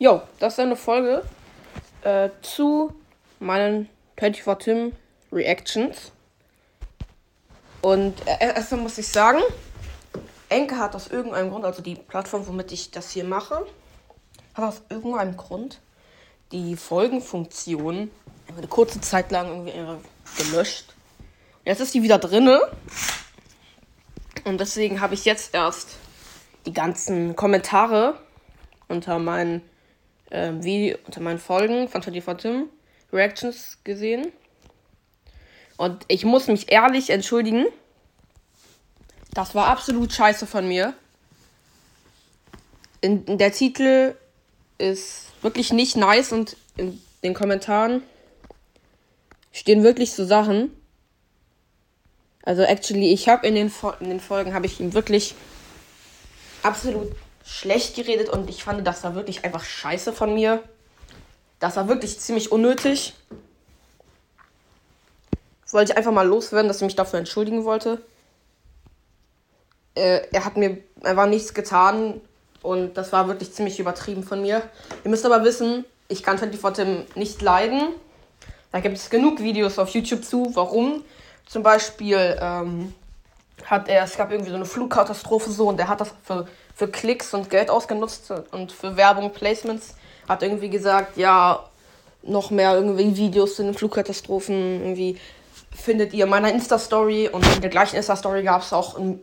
Jo, das ist eine Folge äh, zu meinen 24 Tim Reactions. Und äh, erstmal muss ich sagen, Enke hat aus irgendeinem Grund, also die Plattform, womit ich das hier mache, hat aus irgendeinem Grund die Folgenfunktion eine kurze Zeit lang irgendwie gelöscht. Jetzt ist die wieder drinne. Und deswegen habe ich jetzt erst die ganzen Kommentare unter meinen äh, Video, unter meinen Folgen von 24 Tim Reactions gesehen. Und ich muss mich ehrlich entschuldigen. Das war absolut scheiße von mir. In, in der Titel ist wirklich nicht nice und in den Kommentaren stehen wirklich so Sachen. Also actually, ich habe in den, in den Folgen habe ich ihm wirklich absolut schlecht geredet und ich fand, das war wirklich einfach scheiße von mir. Das war wirklich ziemlich unnötig. Wollte ich einfach mal loswerden, dass ich mich dafür entschuldigen wollte. Äh, er hat mir einfach nichts getan und das war wirklich ziemlich übertrieben von mir. Ihr müsst aber wissen, ich kann 24 Tim nicht leiden. Da gibt es genug Videos auf YouTube zu, warum. Zum Beispiel ähm, hat er, es gab irgendwie so eine Flugkatastrophe so und er hat das für, für Klicks und Geld ausgenutzt und für Werbung, Placements. Hat irgendwie gesagt, ja, noch mehr irgendwie Videos zu den Flugkatastrophen irgendwie findet ihr in meiner Insta-Story und in der gleichen Insta-Story gab es auch ein,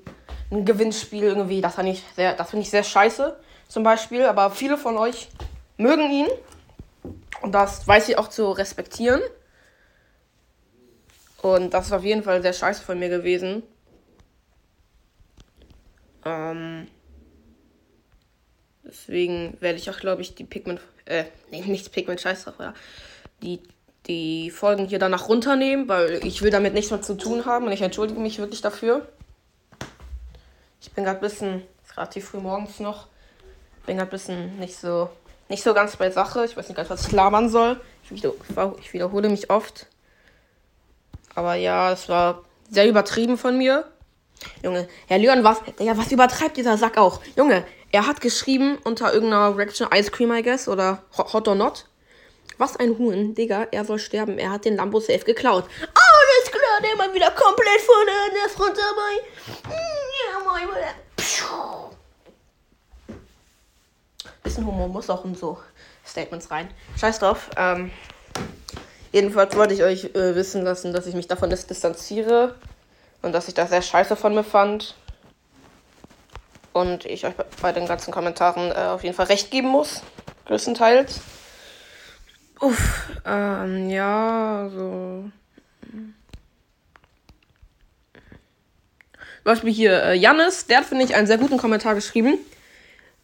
ein, Gewinnspiel irgendwie. Das das finde ich sehr scheiße zum Beispiel. Aber viele von euch mögen ihn und das weiß ich auch zu respektieren. Und das ist auf jeden Fall sehr scheiße von mir gewesen. Ähm, deswegen werde ich auch, glaube ich, die Pigment, äh, nee, nicht Pigment, scheiß drauf, ja. Die, die Folgen hier danach runternehmen, weil ich will damit nichts mehr zu tun haben und ich entschuldige mich wirklich dafür. Ich bin gerade ein bisschen, ist relativ früh morgens noch, bin gerade ein bisschen nicht so, nicht so ganz bei Sache. Ich weiß nicht ganz, was ich labern soll. Ich, wiederhole, ich wiederhole mich oft. Aber ja, es war sehr übertrieben von mir. Junge, Herr Leon, was, ja, was übertreibt dieser Sack auch? Junge, er hat geschrieben unter irgendeiner Reaction Ice Cream, I guess, oder Hot or Not. Was ein Huhn, Digga, er soll sterben. Er hat den Lambo safe geklaut. Alles klar, der mal wieder komplett vorne an der Front dabei. Ja, moin, Bisschen Humor muss auch in so Statements rein. Scheiß drauf. Ähm, jedenfalls wollte ich euch äh, wissen lassen, dass ich mich davon distanziere und dass ich das sehr scheiße von mir fand. Und ich euch bei den ganzen Kommentaren äh, auf jeden Fall recht geben muss. Größtenteils. Uff, ähm, ja, so. Zum Beispiel hier äh, Jannis, der hat, finde ich, einen sehr guten Kommentar geschrieben,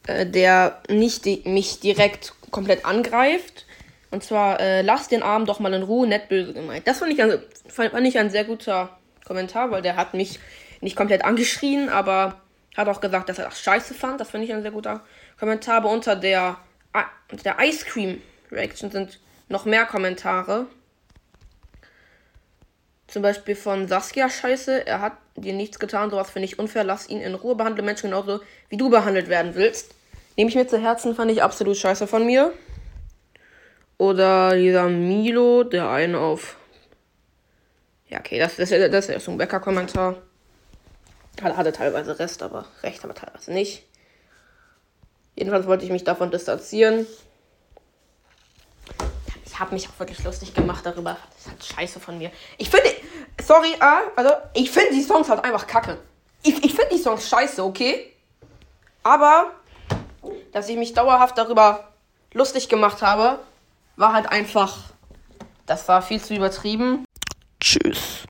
äh, der nicht die, mich direkt komplett angreift. Und zwar, äh, lass den Arm doch mal in Ruhe, nett böse gemeint. Das fand ich, ein, fand ich ein sehr guter Kommentar, weil der hat mich nicht komplett angeschrien, aber hat auch gesagt, dass er das scheiße fand. Das finde ich ein sehr guter Kommentar. Aber unter der, unter der Ice Cream Reaction sind noch mehr Kommentare. Zum Beispiel von Saskia Scheiße. Er hat dir nichts getan, sowas finde ich unfair. Lass ihn in Ruhe. Behandle Menschen genauso, wie du behandelt werden willst. Nehme ich mir zu Herzen, fand ich absolut scheiße von mir. Oder dieser Milo, der einen auf ja, okay, das, das, das ist so ein Bäcker-Kommentar. Hatte teilweise Rest, aber recht, aber teilweise nicht. Jedenfalls wollte ich mich davon distanzieren. Ich habe mich auch wirklich lustig gemacht darüber. Das ist halt scheiße von mir. Ich finde, sorry, ah, also ich finde die Songs halt einfach kacke. Ich, ich finde die Songs scheiße, okay? Aber, dass ich mich dauerhaft darüber lustig gemacht habe, war halt einfach, das war viel zu übertrieben. Tschüss.